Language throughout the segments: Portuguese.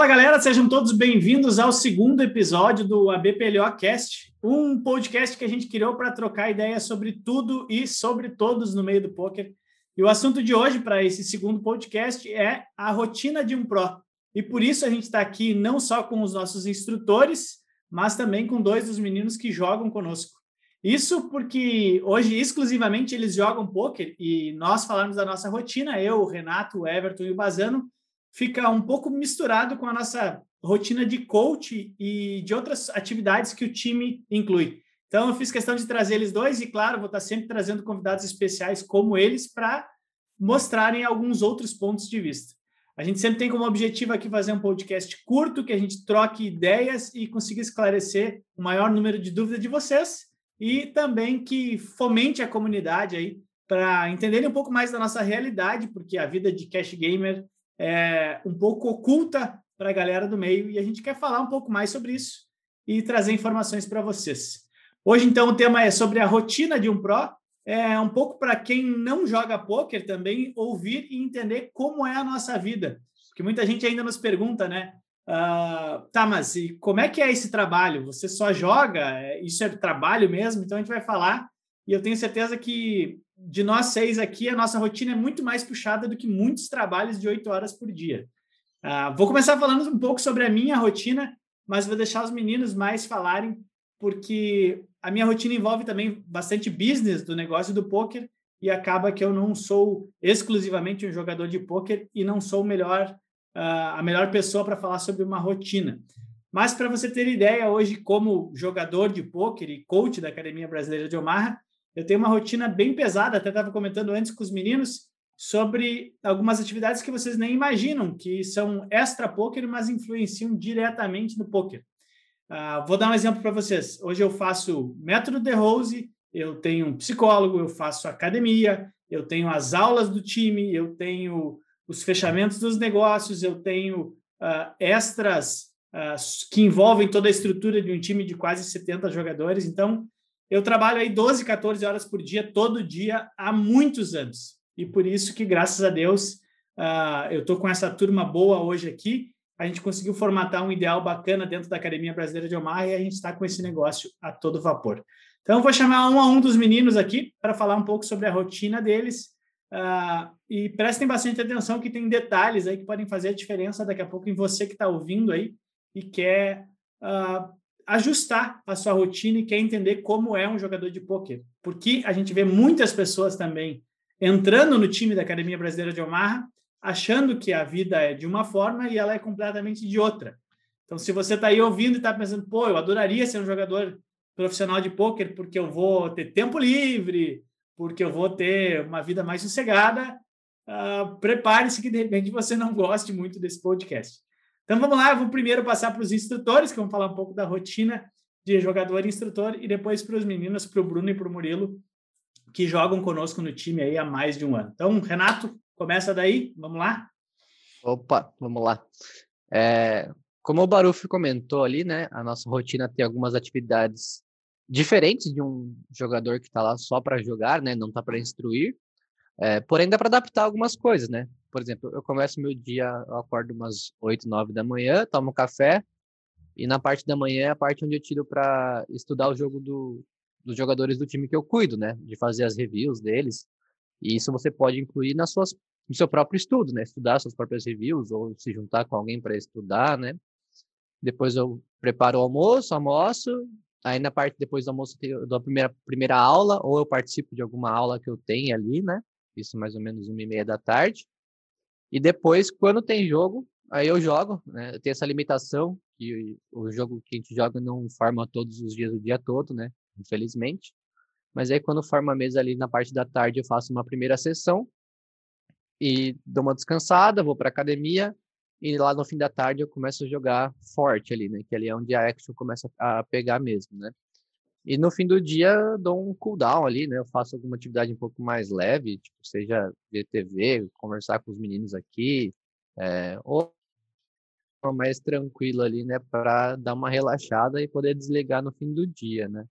Fala galera, sejam todos bem-vindos ao segundo episódio do ABPLO Cast, um podcast que a gente criou para trocar ideias sobre tudo e sobre todos no meio do poker. E o assunto de hoje para esse segundo podcast é a rotina de um pro. E por isso a gente está aqui não só com os nossos instrutores, mas também com dois dos meninos que jogam conosco. Isso porque hoje exclusivamente eles jogam poker e nós falamos da nossa rotina, eu, o Renato, o Everton e o Bazano, fica um pouco misturado com a nossa rotina de coach e de outras atividades que o time inclui. Então, eu fiz questão de trazer eles dois e, claro, vou estar sempre trazendo convidados especiais como eles para mostrarem alguns outros pontos de vista. A gente sempre tem como objetivo aqui fazer um podcast curto, que a gente troque ideias e consiga esclarecer o maior número de dúvidas de vocês e também que fomente a comunidade aí para entenderem um pouco mais da nossa realidade, porque a vida de cash gamer é um pouco oculta para a galera do meio e a gente quer falar um pouco mais sobre isso e trazer informações para vocês. Hoje, então, o tema é sobre a rotina de um pro, é um pouco para quem não joga poker também ouvir e entender como é a nossa vida, porque muita gente ainda nos pergunta, né? Uh, tá, mas e como é que é esse trabalho? Você só joga? Isso é trabalho mesmo? Então a gente vai falar e eu tenho certeza que de nós seis aqui, a nossa rotina é muito mais puxada do que muitos trabalhos de oito horas por dia. Uh, vou começar falando um pouco sobre a minha rotina, mas vou deixar os meninos mais falarem, porque a minha rotina envolve também bastante business do negócio do poker e acaba que eu não sou exclusivamente um jogador de poker e não sou melhor a melhor pessoa para falar sobre uma rotina. Mas para você ter ideia, hoje, como jogador de pôquer e coach da Academia Brasileira de Omaha, eu tenho uma rotina bem pesada, até estava comentando antes com os meninos, sobre algumas atividades que vocês nem imaginam, que são extra pôquer, mas influenciam diretamente no pôquer. Uh, vou dar um exemplo para vocês. Hoje eu faço método de Rose, eu tenho um psicólogo, eu faço academia, eu tenho as aulas do time, eu tenho os fechamentos dos negócios, eu tenho uh, extras uh, que envolvem toda a estrutura de um time de quase 70 jogadores. Então, eu trabalho aí 12, 14 horas por dia, todo dia, há muitos anos. E por isso que, graças a Deus, uh, eu estou com essa turma boa hoje aqui. A gente conseguiu formatar um ideal bacana dentro da Academia Brasileira de Omar e a gente está com esse negócio a todo vapor. Então, eu vou chamar um a um dos meninos aqui para falar um pouco sobre a rotina deles Uh, e prestem bastante atenção que tem detalhes aí que podem fazer a diferença daqui a pouco em você que está ouvindo aí e quer uh, ajustar a sua rotina e quer entender como é um jogador de pôquer. Porque a gente vê muitas pessoas também entrando no time da Academia Brasileira de Omaha achando que a vida é de uma forma e ela é completamente de outra. Então, se você está aí ouvindo e está pensando, pô, eu adoraria ser um jogador profissional de pôquer porque eu vou ter tempo livre, porque eu vou ter uma vida mais sossegada. Uh, Prepare-se que de repente você não goste muito desse podcast. Então vamos lá, eu vou primeiro passar para os instrutores, que vão falar um pouco da rotina de jogador e instrutor, e depois para os meninos, para o Bruno e para o Murilo, que jogam conosco no time aí há mais de um ano. Então, Renato, começa daí, vamos lá? Opa, vamos lá. É, como o Baruf comentou ali, né, a nossa rotina tem algumas atividades diferentes de um jogador que está lá só para jogar, né? Não está para instruir. É, porém, dá para adaptar algumas coisas, né? Por exemplo, eu começo meu dia, eu acordo umas 8, 9 da manhã, tomo café, e na parte da manhã é a parte onde eu tiro para estudar o jogo do, dos jogadores do time que eu cuido, né? De fazer as reviews deles. E isso você pode incluir nas suas, no seu próprio estudo, né? Estudar suas próprias reviews ou se juntar com alguém para estudar, né? Depois eu preparo o almoço, almoço, Aí na parte depois do almoço eu dou a primeira, primeira aula, ou eu participo de alguma aula que eu tenho ali, né? Isso mais ou menos uma e meia da tarde. E depois, quando tem jogo, aí eu jogo, né? Eu tenho essa limitação que o jogo que a gente joga não forma todos os dias o dia todo, né? Infelizmente. Mas aí quando forma a mesa ali na parte da tarde, eu faço uma primeira sessão e dou uma descansada, vou para academia, e lá no fim da tarde eu começo a jogar forte ali, né? Que ali é onde a action começa a pegar mesmo, né? E no fim do dia dou um cooldown ali, né? Eu faço alguma atividade um pouco mais leve, tipo, seja ver TV, conversar com os meninos aqui, é, ou mais tranquilo ali, né? Para dar uma relaxada e poder desligar no fim do dia, né?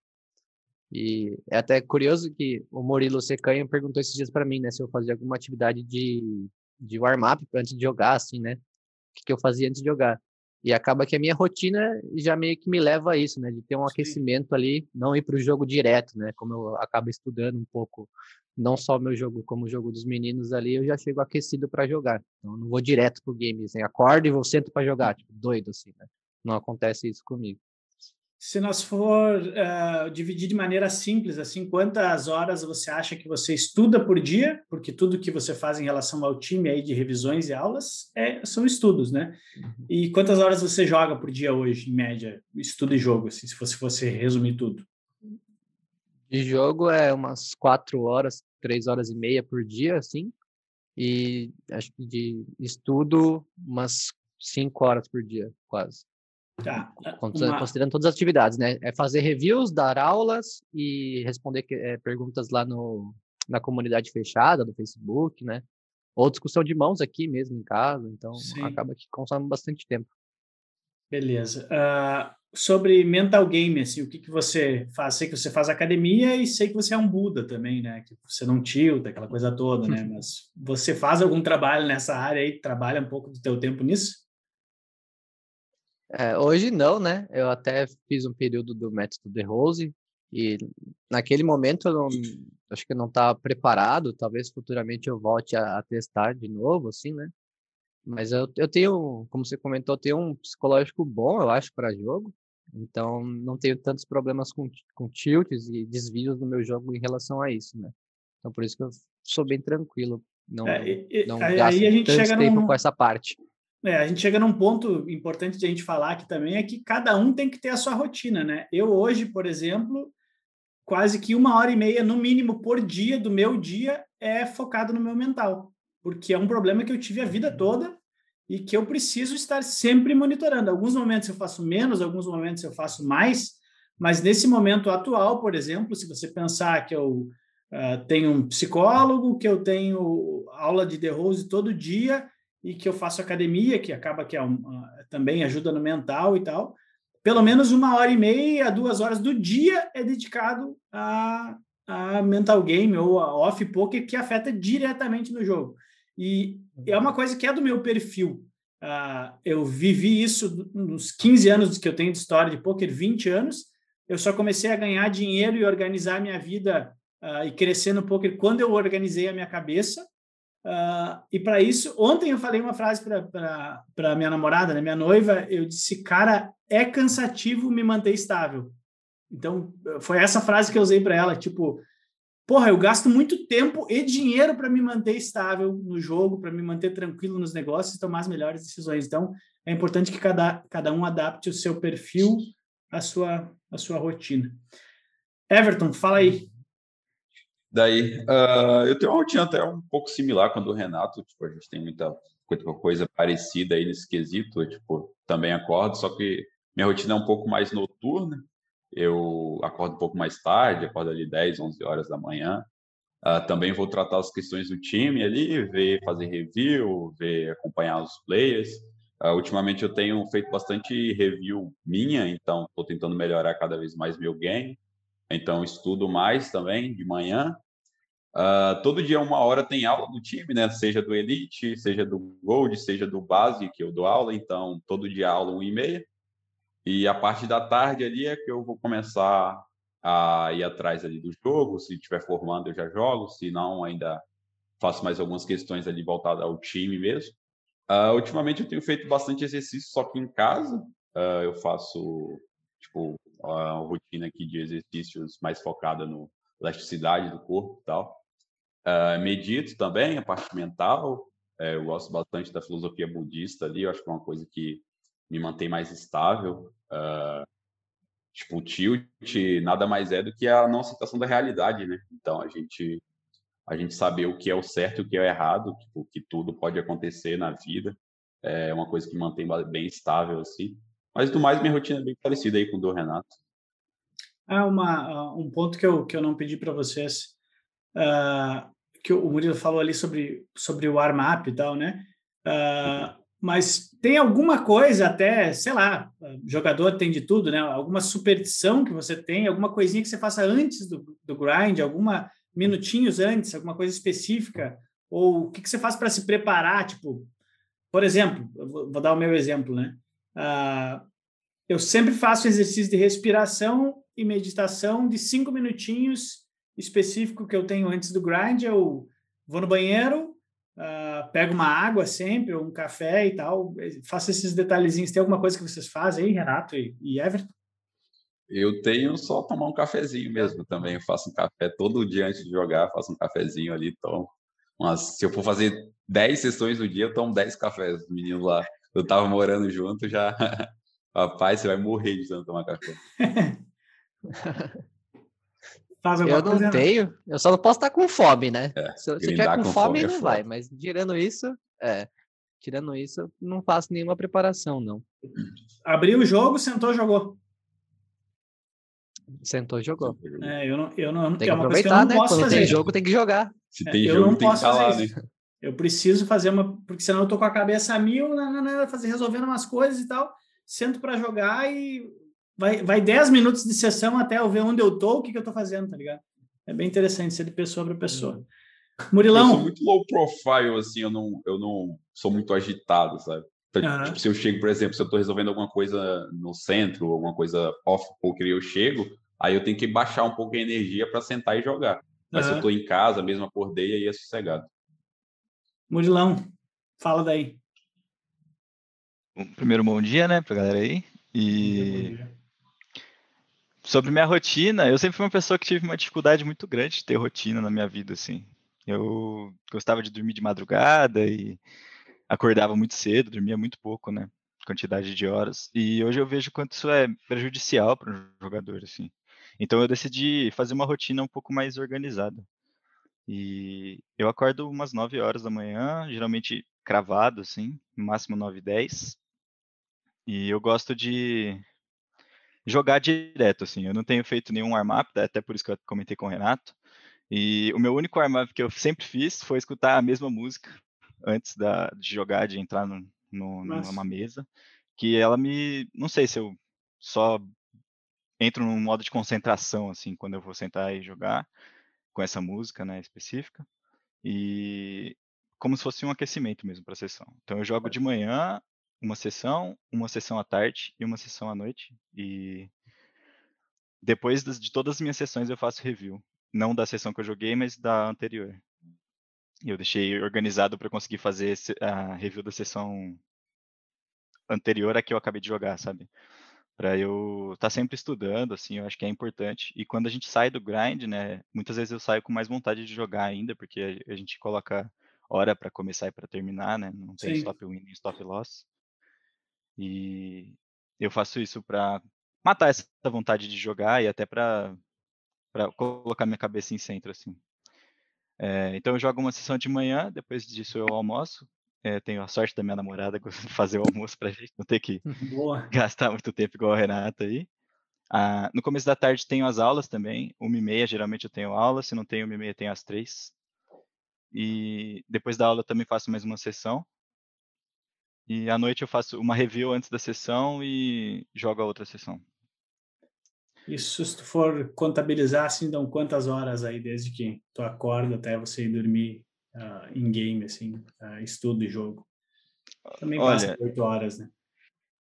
E é até curioso que o Murilo Secanha perguntou esses dias para mim, né? Se eu fazia alguma atividade de, de warm-up antes de jogar, assim, né? que eu fazia antes de jogar. E acaba que a minha rotina já meio que me leva a isso, né? De ter um Sim. aquecimento ali, não ir para o jogo direto, né? Como eu acabo estudando um pouco, não só o meu jogo, como o jogo dos meninos ali, eu já chego aquecido para jogar. Então, não vou direto pro game, assim, acordo e vou sento para jogar, tipo, doido assim, né? Não acontece isso comigo. Se nós for uh, dividir de maneira simples, assim, quantas horas você acha que você estuda por dia? Porque tudo que você faz em relação ao time aí de revisões e aulas é, são estudos, né? Uhum. E quantas horas você joga por dia hoje, em média, estudo e jogo, assim, se você fosse resumir tudo? De jogo é umas quatro horas, três horas e meia por dia, assim. E acho que de estudo, umas cinco horas por dia, quase. Tá. Uma... Considerando todas as atividades, né? É fazer reviews, dar aulas e responder é, perguntas lá no, na comunidade fechada do Facebook, né? Ou discussão de mãos aqui mesmo em casa, então Sim. acaba que consome bastante tempo. Beleza. Uh, sobre mental game, assim, o que, que você faz? Sei que você faz academia e sei que você é um Buda também, né? Que você não tilta, aquela coisa toda, né? Mas você faz algum trabalho nessa área aí? Trabalha um pouco do teu tempo nisso? É, hoje não, né? Eu até fiz um período do método de Rose e naquele momento eu não, acho que eu não estava preparado. Talvez futuramente eu volte a, a, testar de novo, assim, né? Mas eu, eu tenho, como você comentou, eu tenho um psicológico bom, eu acho, para jogo. Então não tenho tantos problemas com, com tilts e desvios no meu jogo em relação a isso, né? Então por isso que eu sou bem tranquilo. Não, é, e, não aí, gasto aí a gente tanto chega tempo num... com essa parte. É, a gente chega num ponto importante de a gente falar aqui também, é que cada um tem que ter a sua rotina, né? Eu hoje, por exemplo, quase que uma hora e meia, no mínimo, por dia do meu dia é focado no meu mental, porque é um problema que eu tive a vida toda e que eu preciso estar sempre monitorando. Alguns momentos eu faço menos, alguns momentos eu faço mais, mas nesse momento atual, por exemplo, se você pensar que eu uh, tenho um psicólogo, que eu tenho aula de The Rose todo dia, e que eu faço academia, que acaba que é um, também ajuda no mental e tal, pelo menos uma hora e meia, duas horas do dia é dedicado a, a mental game ou a off poker que afeta diretamente no jogo. E é uma coisa que é do meu perfil. Uh, eu vivi isso nos 15 anos que eu tenho de história de poker, 20 anos. Eu só comecei a ganhar dinheiro e organizar minha vida uh, e crescer no poker quando eu organizei a minha cabeça. Uh, e para isso, ontem eu falei uma frase para minha namorada, né, minha noiva, eu disse, cara, é cansativo me manter estável. Então, foi essa frase que eu usei para ela, tipo, porra, eu gasto muito tempo e dinheiro para me manter estável no jogo, para me manter tranquilo nos negócios e tomar as melhores decisões. Então, é importante que cada, cada um adapte o seu perfil à sua, à sua rotina. Everton, fala aí. Daí, uh, eu tenho uma rotina até um pouco similar com a do Renato, tipo, a gente tem muita coisa parecida aí nesse quesito, eu, tipo, também acordo, só que minha rotina é um pouco mais noturna, eu acordo um pouco mais tarde, acordo ali 10, 11 horas da manhã, uh, também vou tratar as questões do time ali, ver, fazer review, ver, acompanhar os players, uh, ultimamente eu tenho feito bastante review minha, então estou tentando melhorar cada vez mais meu game, então estudo mais também de manhã. Uh, todo dia, uma hora, tem aula do time, né? Seja do Elite, seja do Gold, seja do Base, que eu dou aula. Então, todo dia aula, uma e meia. E a parte da tarde ali é que eu vou começar a ir atrás ali do jogo. Se estiver formando, eu já jogo. Se não, ainda faço mais algumas questões ali voltadas ao time mesmo. Uh, ultimamente, eu tenho feito bastante exercício só que em casa. Uh, eu faço, tipo, a rotina aqui de exercícios mais focada no elasticidade do corpo e tal. Uh, medito também, a parte mental. Uh, eu gosto bastante da filosofia budista ali, eu acho que é uma coisa que me mantém mais estável. Uh, tipo, o tilt nada mais é do que a não aceitação da realidade, né? Então, a gente a gente saber o que é o certo e o que é o errado, tipo, que tudo pode acontecer na vida, é uma coisa que mantém bem estável, assim. Mas, do mais, minha rotina é bem parecida aí com o do Renato. Ah, uma, um ponto que eu, que eu não pedi para vocês, uh, que o Murilo falou ali sobre, sobre o warm-up e tal, né? Uh, mas tem alguma coisa até, sei lá, jogador tem de tudo, né? Alguma superstição que você tem, alguma coisinha que você faça antes do, do grind, alguma minutinhos antes, alguma coisa específica? Ou o que, que você faz para se preparar? Tipo, por exemplo, vou, vou dar o meu exemplo, né? Uh, eu sempre faço exercício de respiração e meditação de cinco minutinhos específico que eu tenho antes do grind. Eu vou no banheiro, uh, pego uma água sempre, ou um café e tal. Faço esses detalhezinhos. Tem alguma coisa que vocês fazem aí, Renato e, e Everton? Eu tenho só tomar um cafezinho mesmo também. Eu faço um café todo dia antes de jogar, faço um cafezinho ali, tomo. Mas se eu for fazer 10 sessões no dia, eu tomo 10 cafés. Menino lá, eu tava morando junto, já. Rapaz, você vai morrer de tanto tomar café. Faz eu não coisa, tenho, eu só não posso estar com fome, né? É, se, se tiver com, com fome, fome é não vai. Mas tirando isso, é. Tirando isso, não faço nenhuma preparação, não. Abriu o jogo, sentou, jogou. Sentou, jogou. É, eu não, eu não tem que é aproveitar, né? Quando fazer. tem jogo, tem que jogar. Se tem é, jogo, eu não tem posso que falar, né? Eu preciso fazer uma, porque senão eu tô com a cabeça a mil, né, né, fazer resolvendo umas coisas e tal. Sento para jogar e vai, vai 10 minutos de sessão até eu ver onde eu tô, o que, que eu tô fazendo, tá ligado? É bem interessante ser de pessoa para pessoa. Uhum. Murilão. Eu sou muito low profile, assim, eu não, eu não sou muito agitado, sabe? Então, uhum. tipo, se eu chego, por exemplo, se eu estou resolvendo alguma coisa no centro, alguma coisa off poker e eu chego, aí eu tenho que baixar um pouco a energia para sentar e jogar. Mas uhum. se eu estou em casa, mesmo acordei, aí é sossegado. Murilão, fala daí. Primeiro, bom dia, né, pra galera aí. E sobre minha rotina, eu sempre fui uma pessoa que tive uma dificuldade muito grande de ter rotina na minha vida, assim. Eu gostava de dormir de madrugada e acordava muito cedo, dormia muito pouco, né? Quantidade de horas. E hoje eu vejo quanto isso é prejudicial para um jogador, assim. Então eu decidi fazer uma rotina um pouco mais organizada. E eu acordo umas 9 horas da manhã, geralmente cravado, assim, no máximo 9 e 10. E eu gosto de jogar direto, assim. Eu não tenho feito nenhum warm-up, até por isso que eu comentei com o Renato. E o meu único warm-up que eu sempre fiz foi escutar a mesma música antes da, de jogar, de entrar no, no, numa mesa. Que ela me. Não sei se eu só entro num modo de concentração, assim, quando eu vou sentar e jogar com essa música, né, específica. E como se fosse um aquecimento mesmo para a sessão. Então eu jogo de manhã uma sessão, uma sessão à tarde e uma sessão à noite. E depois de todas as minhas sessões eu faço review. Não da sessão que eu joguei, mas da anterior. E eu deixei organizado para conseguir fazer a review da sessão anterior a que eu acabei de jogar, sabe? Para eu estar tá sempre estudando, assim, eu acho que é importante. E quando a gente sai do grind, né, muitas vezes eu saio com mais vontade de jogar ainda, porque a gente coloca hora para começar e para terminar, né? Não tem Sim. stop win e stop loss. E eu faço isso para matar essa vontade de jogar e até para colocar minha cabeça em centro, assim. É, então eu jogo uma sessão de manhã, depois disso eu almoço. É, tenho a sorte da minha namorada fazer o almoço para a gente não ter que Boa. gastar muito tempo igual o Renato aí. Ah, no começo da tarde tenho as aulas também, uma e meia geralmente eu tenho aula, se não tenho uma e meia tenho as três. E depois da aula também faço mais uma sessão, e à noite eu faço uma review antes da sessão e jogo a outra sessão. Isso, se tu for contabilizar, assim, dão quantas horas aí, desde que tu acorda até você ir dormir uh, em game, assim, uh, estudo e jogo? Também Olha, passa oito horas, né?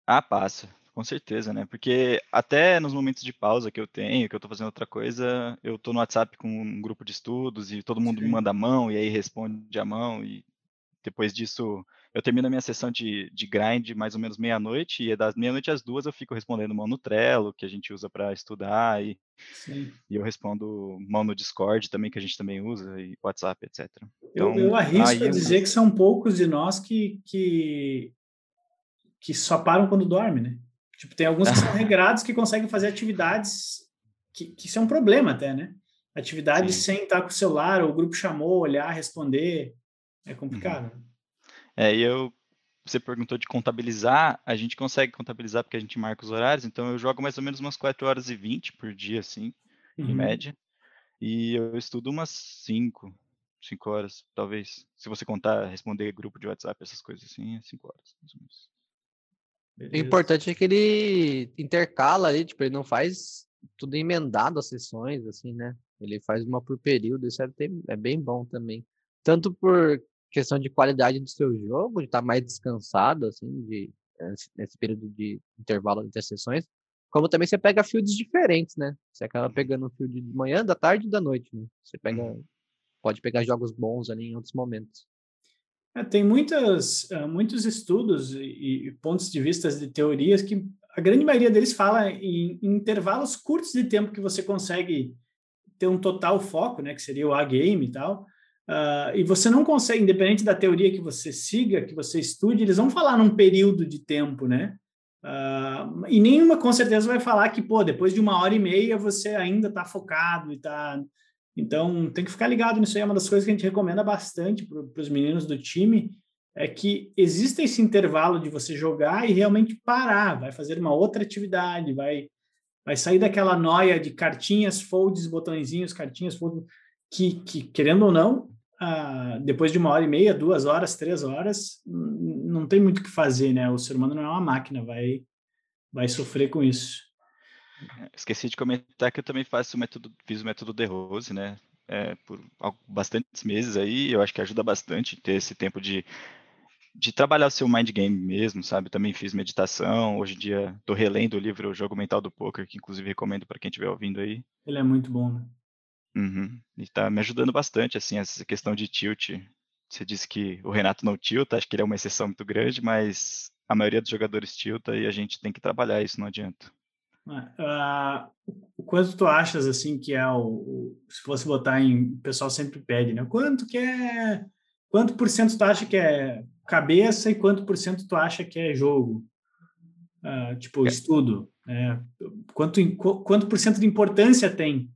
Ah, passa, com certeza, né? Porque até nos momentos de pausa que eu tenho, que eu tô fazendo outra coisa, eu tô no WhatsApp com um grupo de estudos e todo mundo Sim. me manda a mão e aí responde a mão e depois disso eu termino a minha sessão de, de grind mais ou menos meia-noite, e das meia-noite às duas eu fico respondendo mão no Trello, que a gente usa para estudar, e, e eu respondo mão no Discord também, que a gente também usa, e WhatsApp, etc. Então, eu, eu arrisco a dizer eu... que são poucos de nós que, que, que só param quando dorme, né? Tipo, tem alguns que são regrados que conseguem fazer atividades que, que isso é um problema até, né? Atividades Sim. sem estar com o celular, ou o grupo chamou, olhar, responder, é complicado. Uhum. É, e eu, você perguntou de contabilizar, a gente consegue contabilizar porque a gente marca os horários, então eu jogo mais ou menos umas 4 horas e 20 por dia, assim, uhum. em média. E eu estudo umas 5, 5 horas, talvez. Se você contar, responder grupo de WhatsApp, essas coisas assim, é 5 horas, mais ou menos. O importante é que ele intercala ali, tipo, ele não faz tudo emendado as sessões, assim, né? Ele faz uma por período, isso é, é bem bom também. Tanto por questão de qualidade do seu jogo, de estar tá mais descansado, assim, de nesse período de intervalo entre sessões, como também você pega fields diferentes, né? Você acaba pegando um field de manhã, da tarde e da noite, né? Você pega, uhum. pode pegar jogos bons ali em outros momentos. É, tem muitas, uh, muitos estudos e, e, pontos de vista de teorias que a grande maioria deles fala em, em, intervalos curtos de tempo que você consegue ter um total foco, né? Que seria o A-game e tal. Uh, e você não consegue, independente da teoria que você siga, que você estude, eles vão falar num período de tempo, né? Uh, e nenhuma com certeza vai falar que, pô, depois de uma hora e meia você ainda está focado e está. Então, tem que ficar ligado nisso aí. É uma das coisas que a gente recomenda bastante para os meninos do time é que existe esse intervalo de você jogar e realmente parar, vai fazer uma outra atividade, vai, vai sair daquela noia de cartinhas, folds, botõezinhos, cartinhas, folds, que, que querendo ou não, uh, depois de uma hora e meia, duas horas, três horas, não tem muito o que fazer, né? O ser humano não é uma máquina, vai, vai sofrer com isso. É, esqueci de comentar que eu também faço o método, fiz o método de Rose, né? É, por bastantes meses aí, eu acho que ajuda bastante ter esse tempo de, de trabalhar o seu mind game mesmo, sabe? Também fiz meditação, hoje em dia estou relendo o livro O Jogo Mental do Poker, que inclusive recomendo para quem estiver ouvindo aí. Ele é muito bom, né? Uhum. E tá me ajudando bastante, assim, essa questão de tilt. Você disse que o Renato não tilta, acho que ele é uma exceção muito grande, mas a maioria dos jogadores tilta e a gente tem que trabalhar isso, não adianta. Uh, o quanto tu achas, assim, que é o, o, Se fosse botar em... O pessoal sempre pede, né? Quanto que é... Quanto por cento tu acha que é cabeça e quanto por cento tu acha que é jogo? Uh, tipo, é. estudo. Né? Quanto, quanto por cento de importância tem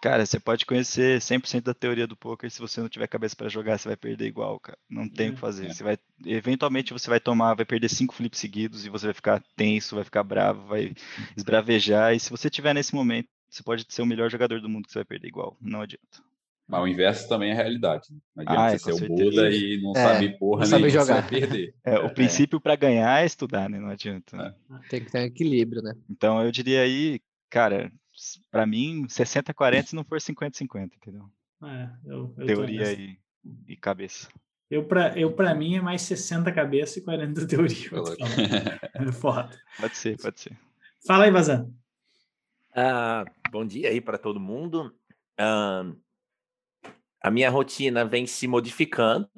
Cara, você pode conhecer 100% da teoria do poker, se você não tiver cabeça para jogar, você vai perder igual, cara. Não tem o que fazer. É. Você vai, eventualmente você vai tomar, vai perder cinco flips seguidos e você vai ficar tenso, vai ficar bravo, vai esbravejar. E se você tiver nesse momento, você pode ser o melhor jogador do mundo que você vai perder igual. Não adianta. Mas o inverso também é realidade. Né? Não adianta ah, é, você ser o Buda e não é, sabe porra não sabe jogar. perder. É, o é. princípio para ganhar é estudar, né? Não adianta. Né? Tem que ter um equilíbrio, né? Então eu diria aí, cara, para mim, 60-40 se não for 50-50, entendeu? É, eu, eu teoria e, e, cabeça. Eu, para eu, pra mim, é mais 60 cabeça e 40 teoria. É foda. Pode ser, pode ser. Fala aí, Vazan. Ah, bom dia aí para todo mundo. Ah, a minha rotina vem se modificando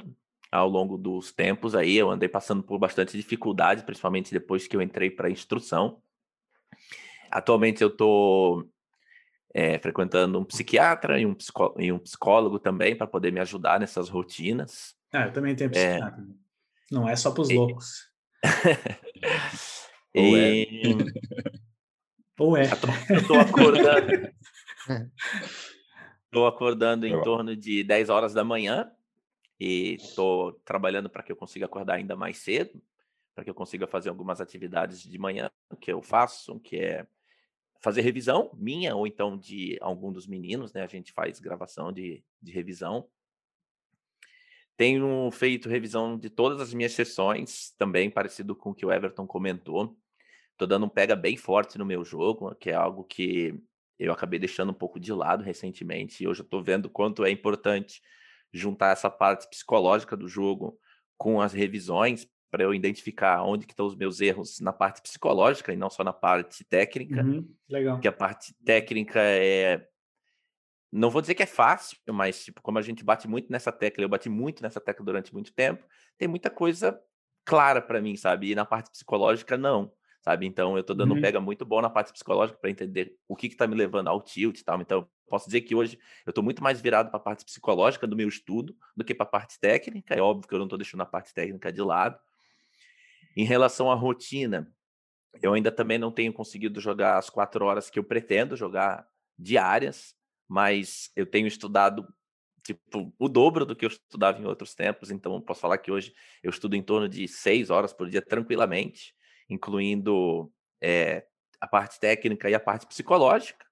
ao longo dos tempos aí. Eu andei passando por bastante dificuldade, principalmente depois que eu entrei para instrução. Atualmente eu estou é, frequentando um psiquiatra e um, psicó e um psicólogo também para poder me ajudar nessas rotinas. Ah, eu também tenho é. psiquiatra. É... Não é só para os e... loucos. Ou é. Ou é. Eu estou acordando. Estou acordando em torno de 10 horas da manhã e estou trabalhando para que eu consiga acordar ainda mais cedo, para que eu consiga fazer algumas atividades de manhã que eu faço, que é fazer revisão minha ou então de algum dos meninos, né? A gente faz gravação de, de revisão. Tenho feito revisão de todas as minhas sessões, também parecido com o que o Everton comentou. Estou dando um pega bem forte no meu jogo, que é algo que eu acabei deixando um pouco de lado recentemente. E hoje eu estou vendo quanto é importante juntar essa parte psicológica do jogo com as revisões, para eu identificar onde que estão os meus erros na parte psicológica e não só na parte técnica. Uhum, legal. Porque a parte técnica é não vou dizer que é fácil, mas tipo, como a gente bate muito nessa tecla, eu bati muito nessa tecla durante muito tempo, tem muita coisa clara para mim, sabe? E na parte psicológica não, sabe? Então eu tô dando uhum. um pega muito bom na parte psicológica para entender o que que tá me levando ao tilt e tal. Então posso dizer que hoje eu tô muito mais virado para a parte psicológica do meu estudo do que para a parte técnica. É óbvio que eu não tô deixando a parte técnica de lado, em relação à rotina, eu ainda também não tenho conseguido jogar as quatro horas que eu pretendo jogar diárias, mas eu tenho estudado tipo o dobro do que eu estudava em outros tempos. Então, posso falar que hoje eu estudo em torno de seis horas por dia tranquilamente, incluindo é, a parte técnica e a parte psicológica,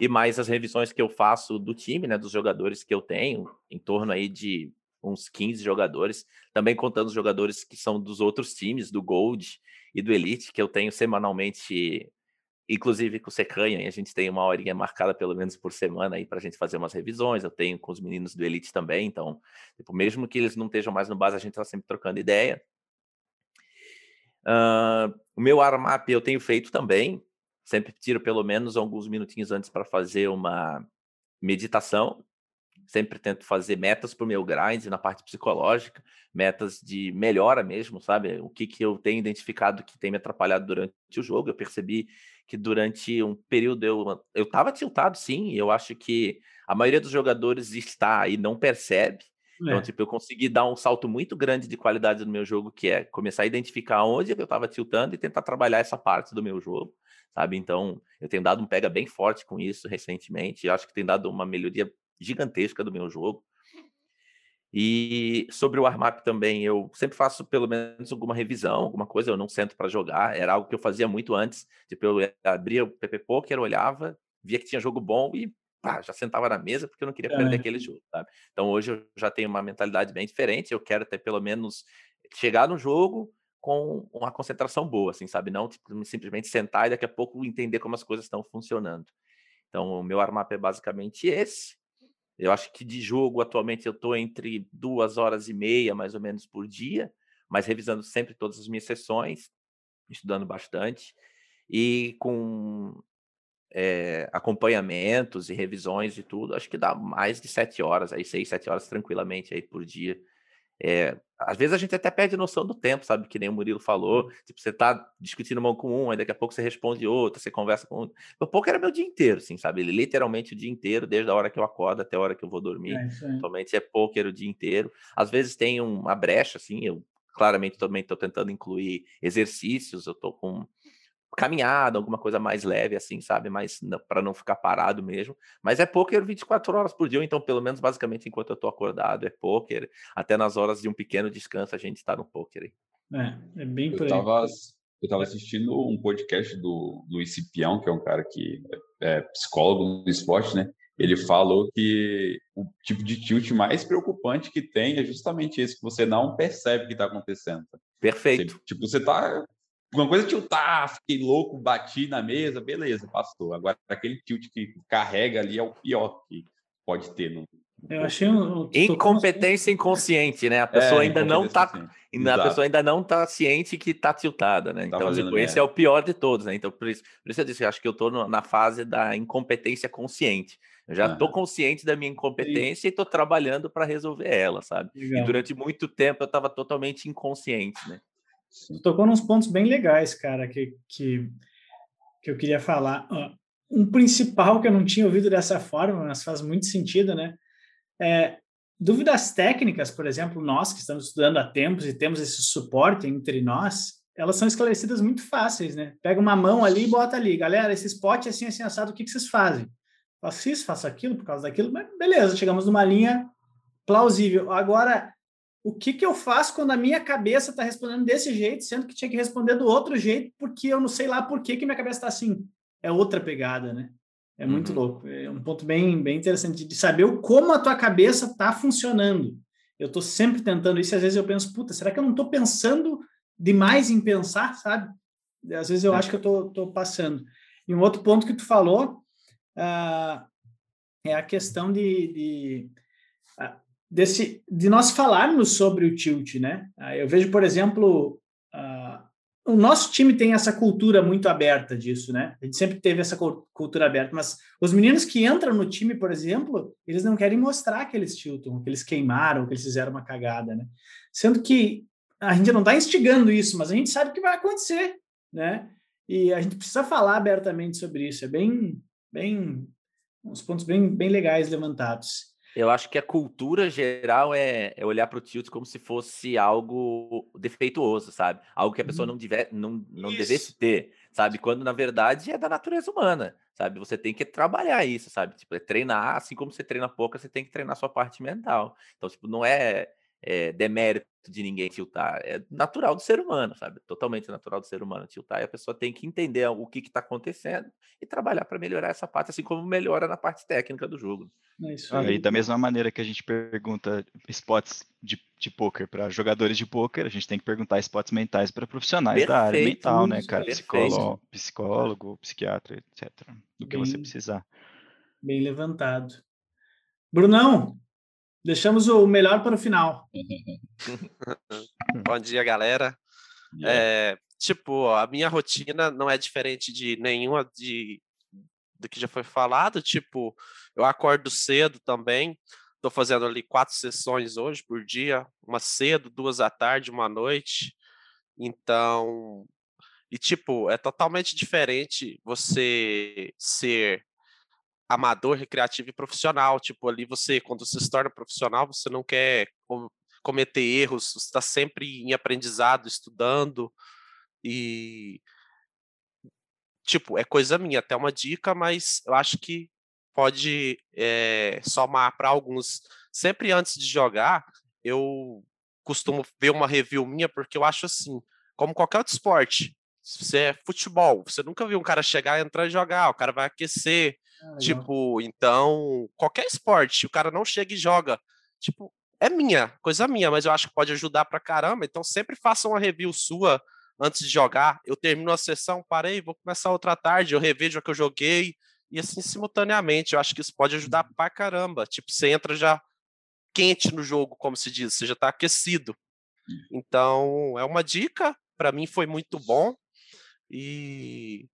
e mais as revisões que eu faço do time, né, dos jogadores que eu tenho, em torno aí de uns 15 jogadores, também contando os jogadores que são dos outros times, do Gold e do Elite, que eu tenho semanalmente, inclusive com o Secanha, e a gente tem uma horinha marcada pelo menos por semana aí para a gente fazer umas revisões. Eu tenho com os meninos do Elite também, então, tipo, mesmo que eles não estejam mais no base, a gente está sempre trocando ideia. Uh, o meu armap eu tenho feito também. Sempre tiro pelo menos alguns minutinhos antes para fazer uma meditação. Sempre tento fazer metas para o meu grind na parte psicológica, metas de melhora mesmo, sabe? O que, que eu tenho identificado que tem me atrapalhado durante o jogo. Eu percebi que durante um período eu eu estava tiltado, sim. Eu acho que a maioria dos jogadores está e não percebe. Então, é. tipo, eu consegui dar um salto muito grande de qualidade no meu jogo, que é começar a identificar onde eu estava tiltando e tentar trabalhar essa parte do meu jogo, sabe? Então, eu tenho dado um pega bem forte com isso recentemente. Eu acho que tem dado uma melhoria gigantesca do meu jogo. E sobre o Armap também, eu sempre faço pelo menos alguma revisão, alguma coisa, eu não sento para jogar, era algo que eu fazia muito antes. Tipo, eu abria o PP Poker, olhava, via que tinha jogo bom e pá, já sentava na mesa porque eu não queria é. perder aquele jogo, sabe? Então hoje eu já tenho uma mentalidade bem diferente, eu quero ter pelo menos chegar no jogo com uma concentração boa, assim, sabe? Não tipo, simplesmente sentar e daqui a pouco entender como as coisas estão funcionando. Então o meu armap é basicamente esse. Eu acho que de jogo, atualmente, eu estou entre duas horas e meia, mais ou menos, por dia, mas revisando sempre todas as minhas sessões, estudando bastante, e com é, acompanhamentos e revisões e tudo, acho que dá mais de sete horas, aí seis, sete horas tranquilamente aí por dia. É, às vezes a gente até perde noção do tempo, sabe? Que nem o Murilo falou. Tipo, você tá discutindo uma com um, aí daqui a pouco você responde outra, você conversa com outro. O pouco era meu dia inteiro, assim, sabe? Literalmente o dia inteiro, desde a hora que eu acordo até a hora que eu vou dormir. É, Atualmente é poker o dia inteiro. Às vezes tem uma brecha, assim, eu claramente também estou tentando incluir exercícios, eu estou com caminhada, alguma coisa mais leve, assim, sabe? Mais para não ficar parado mesmo. Mas é poker 24 horas por dia, então, pelo menos, basicamente, enquanto eu tô acordado, é poker. Até nas horas de um pequeno descanso, a gente está no poker. É, é bem por eu tava, eu tava assistindo um podcast do Luiz Cipião, que é um cara que é, é psicólogo do esporte, né? Ele falou que o tipo de tilt mais preocupante que tem é justamente esse, que você não percebe que está acontecendo. Perfeito. Você, tipo, você tá uma coisa é tiltar, fiquei louco, bati na mesa, beleza, passou. Agora, aquele tilt que carrega ali é o pior que pode ter no. Eu achei um, incompetência inconsciente, né? A pessoa é, ainda não tá, a pessoa ainda não tá ciente que tá tiltada, né? Tá então, tipo, esse é o pior de todos, né? Então, por isso, por isso eu disse, eu acho que eu tô no, na fase da incompetência consciente. Eu já tô consciente da minha incompetência Sim. e tô trabalhando para resolver ela, sabe? Legal. E durante muito tempo eu estava totalmente inconsciente, né? Sim. tocou nos pontos bem legais, cara, que, que, que eu queria falar. Um principal que eu não tinha ouvido dessa forma, mas faz muito sentido, né? É, dúvidas técnicas, por exemplo, nós que estamos estudando há tempos e temos esse suporte entre nós, elas são esclarecidas muito fáceis, né? Pega uma mão ali e bota ali, galera, esse spot é assim, assim, assado, o que, que vocês fazem? Faço isso, faço aquilo por causa daquilo, mas beleza, chegamos numa linha plausível. Agora, o que, que eu faço quando a minha cabeça está respondendo desse jeito, sendo que tinha que responder do outro jeito, porque eu não sei lá por que, que minha cabeça está assim. É outra pegada, né? É muito uhum. louco. É um ponto bem, bem interessante de saber como a tua cabeça está funcionando. Eu estou sempre tentando isso, e às vezes eu penso, puta, será que eu não estou pensando demais em pensar, sabe? Às vezes eu é. acho que eu estou passando. E um outro ponto que tu falou uh, é a questão de, de desse, de nós falarmos sobre o tilt, né? Ah, eu vejo, por exemplo, uh, o nosso time tem essa cultura muito aberta disso, né? A gente sempre teve essa cultura aberta, mas os meninos que entram no time, por exemplo, eles não querem mostrar que eles tiltam, que eles queimaram, que eles fizeram uma cagada, né? Sendo que a gente não está instigando isso, mas a gente sabe que vai acontecer, né? E a gente precisa falar abertamente sobre isso. É bem, bem, uns pontos bem, bem legais levantados. Eu acho que a cultura geral é, é olhar para o tilt como se fosse algo defeituoso, sabe? Algo que a pessoa uhum. não, deve, não, não devesse ter, sabe? Quando na verdade é da natureza humana, sabe? Você tem que trabalhar isso, sabe? Tipo, é treinar, assim como você treina pouco, você tem que treinar sua parte mental. Então, tipo, não é é, demérito de ninguém tiltar. É natural do ser humano, sabe? Totalmente natural do ser humano tiltar. E a pessoa tem que entender o que está acontecendo e trabalhar para melhorar essa parte, assim como melhora na parte técnica do jogo. É isso aí. Ah, e da mesma maneira que a gente pergunta spots de, de poker para jogadores de poker, a gente tem que perguntar spots mentais para profissionais perfeito, da área mental, né, cara? Psicólogo, psicólogo, psiquiatra, etc. Do que bem, você precisar. Bem levantado. Brunão, Deixamos o melhor para o final. Bom dia, galera. É, tipo, a minha rotina não é diferente de nenhuma de do que já foi falado. Tipo, eu acordo cedo também. Estou fazendo ali quatro sessões hoje por dia, uma cedo, duas à tarde, uma à noite. Então, e tipo, é totalmente diferente você ser amador, recreativo e profissional. Tipo, ali você, quando você se torna profissional, você não quer cometer erros, você está sempre em aprendizado, estudando. E tipo, é coisa minha, até uma dica, mas eu acho que pode é, somar para alguns. Sempre antes de jogar, eu costumo ver uma review minha, porque eu acho assim, como qualquer outro esporte, se é futebol, você nunca viu um cara chegar, entrar e jogar, o cara vai aquecer, ah, tipo, então, qualquer esporte, o cara não chega e joga, tipo, é minha, coisa minha, mas eu acho que pode ajudar pra caramba, então sempre faça uma review sua antes de jogar, eu termino a sessão, parei, vou começar outra tarde, eu revejo a que eu joguei, e assim simultaneamente. Eu acho que isso pode ajudar pra caramba. Tipo, você entra já quente no jogo, como se diz, você já tá aquecido. Então, é uma dica, para mim foi muito bom. E,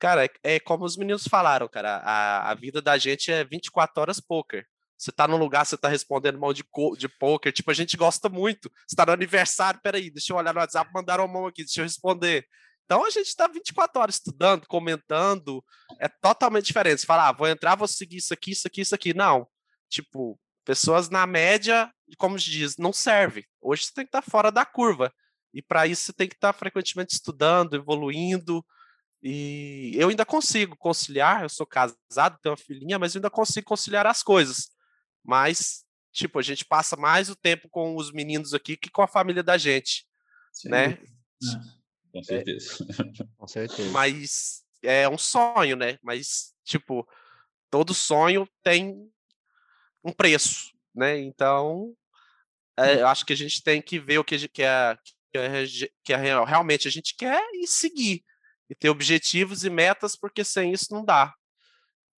cara, é, é, como os meninos falaram, cara, a, a vida da gente é 24 horas poker. Você tá num lugar, você tá respondendo mal de, de poker, tipo, a gente gosta muito. Você tá no aniversário, peraí, deixa eu olhar no WhatsApp, mandaram mão aqui, deixa eu responder. Então a gente está 24 horas estudando, comentando, é totalmente diferente. Você fala, ah, vou entrar, vou seguir isso aqui, isso aqui, isso aqui. Não. Tipo, pessoas na média, como se diz, não serve. Hoje você tem que estar tá fora da curva. E para isso você tem que estar tá frequentemente estudando, evoluindo. E eu ainda consigo conciliar, eu sou casado, tenho uma filhinha, mas eu ainda consigo conciliar as coisas. Mas, tipo, a gente passa mais o tempo com os meninos aqui que com a família da gente, Sim. né? É. Com certeza. É, com certeza. Mas é um sonho, né? Mas, tipo, todo sonho tem um preço, né? Então, é, eu acho que a gente tem que ver o que, que, é, que, é, que é, realmente a gente quer e seguir. E ter objetivos e metas, porque sem isso não dá.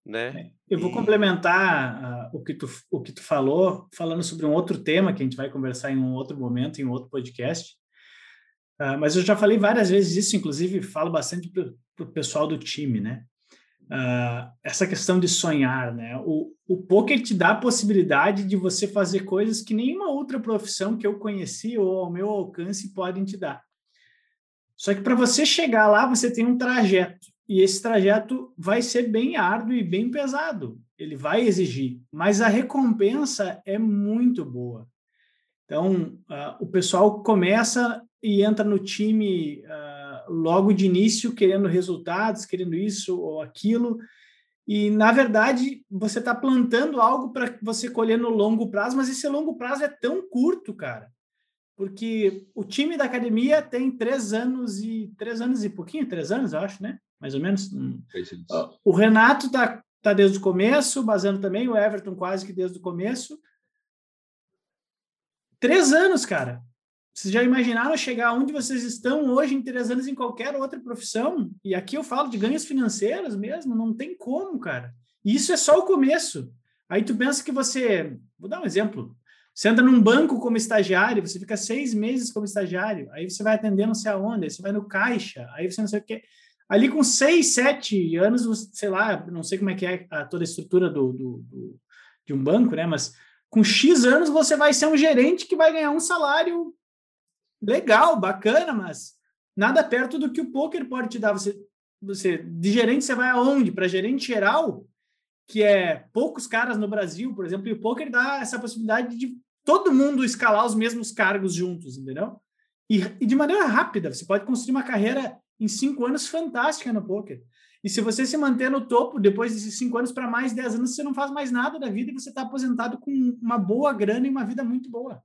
Né? É, eu vou e... complementar uh, o, que tu, o que tu falou, falando sobre um outro tema que a gente vai conversar em um outro momento, em um outro podcast. Uh, mas eu já falei várias vezes isso, inclusive falo bastante para o pessoal do time, né? Uh, essa questão de sonhar, né? O, o poker te dá a possibilidade de você fazer coisas que nenhuma outra profissão que eu conheci ou ao meu alcance podem te dar. Só que para você chegar lá, você tem um trajeto. E esse trajeto vai ser bem árduo e bem pesado. Ele vai exigir, mas a recompensa é muito boa. Então, uh, o pessoal começa e entra no time uh, logo de início querendo resultados, querendo isso ou aquilo. E, na verdade, você está plantando algo para você colher no longo prazo, mas esse longo prazo é tão curto, cara. Porque o time da academia tem três anos e três anos e pouquinho, três anos, eu acho, né? Mais ou menos. Hum. O Renato tá, tá desde o começo, o Bazano também, o Everton quase que desde o começo. Três anos, cara. Vocês já imaginaram chegar onde vocês estão hoje em três anos em qualquer outra profissão? E aqui eu falo de ganhos financeiros mesmo, não tem como, cara. E isso é só o começo. Aí tu pensa que você. Vou dar um exemplo. Você entra num banco como estagiário, você fica seis meses como estagiário, aí você vai atender não sei aonde, aí você vai no caixa, aí você não sei o quê. Ali com seis, sete anos, sei lá, não sei como é que é a, toda a estrutura do, do, do, de um banco, né? Mas com X anos você vai ser um gerente que vai ganhar um salário legal, bacana, mas nada perto do que o poker pode te dar. Você, você de gerente você vai aonde? Para gerente geral, que é poucos caras no Brasil, por exemplo, e o poker dá essa possibilidade de todo mundo escalar os mesmos cargos juntos, entendeu? E, e de maneira rápida, você pode construir uma carreira em cinco anos fantástica no poker. E se você se manter no topo depois desses cinco anos para mais dez anos, você não faz mais nada da vida e você está aposentado com uma boa grana e uma vida muito boa.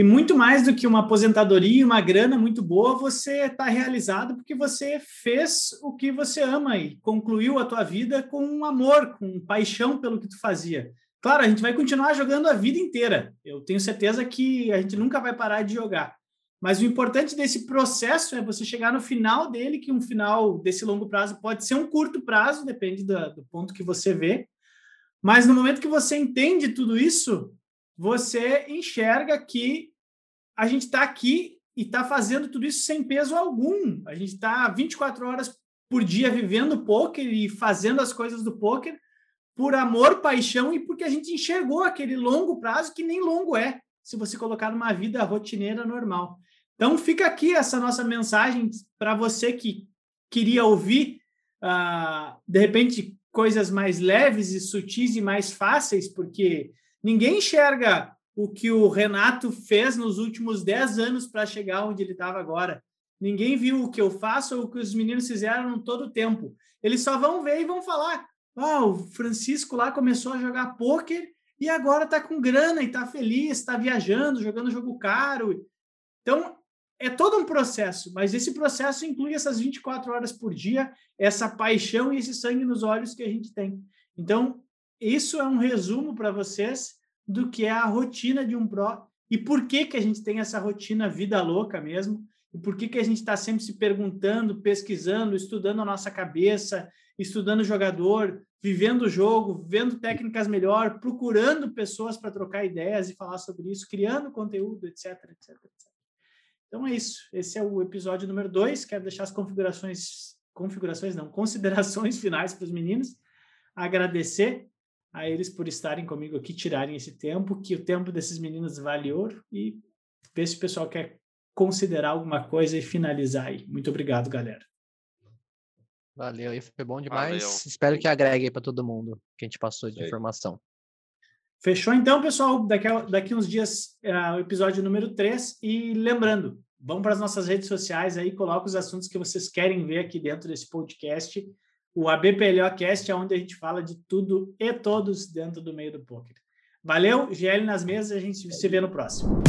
E muito mais do que uma aposentadoria, uma grana muito boa, você está realizado porque você fez o que você ama e concluiu a tua vida com um amor, com paixão pelo que tu fazia. Claro, a gente vai continuar jogando a vida inteira. Eu tenho certeza que a gente nunca vai parar de jogar. Mas o importante desse processo é você chegar no final dele, que um final desse longo prazo pode ser um curto prazo, depende do, do ponto que você vê. Mas no momento que você entende tudo isso, você enxerga que a gente está aqui e está fazendo tudo isso sem peso algum. A gente está 24 horas por dia vivendo poker e fazendo as coisas do poker por amor, paixão e porque a gente enxergou aquele longo prazo que nem longo é, se você colocar numa vida rotineira normal. Então fica aqui essa nossa mensagem para você que queria ouvir, uh, de repente, coisas mais leves e sutis e mais fáceis, porque ninguém enxerga o que o Renato fez nos últimos 10 anos para chegar onde ele estava agora. Ninguém viu o que eu faço ou o que os meninos fizeram todo o tempo. Eles só vão ver e vão falar: ah, o Francisco lá começou a jogar pôquer e agora está com grana e está feliz, está viajando, jogando jogo caro. Então, é todo um processo, mas esse processo inclui essas 24 horas por dia, essa paixão e esse sangue nos olhos que a gente tem. Então, isso é um resumo para vocês do que é a rotina de um pro e por que, que a gente tem essa rotina vida louca mesmo, e por que, que a gente está sempre se perguntando, pesquisando, estudando a nossa cabeça, estudando o jogador, vivendo o jogo, vendo técnicas melhor, procurando pessoas para trocar ideias e falar sobre isso, criando conteúdo, etc, etc, etc. Então é isso. Esse é o episódio número 2. Quero deixar as configurações, configurações não, considerações finais para os meninos. Agradecer a eles por estarem comigo aqui, tirarem esse tempo, que o tempo desses meninos vale ouro e ver se o pessoal quer considerar alguma coisa e finalizar aí. Muito obrigado, galera. Valeu, aí foi bom demais. Valeu. Espero que agregue para todo mundo que a gente passou de informação. Fechou então, pessoal. Daqui, a, daqui uns dias é o episódio número 3. E lembrando, vão para as nossas redes sociais aí, coloca os assuntos que vocês querem ver aqui dentro desse podcast o ABPLOcast é onde a gente fala de tudo e todos dentro do meio do poker. Valeu, GL nas mesas, a gente se vê no próximo.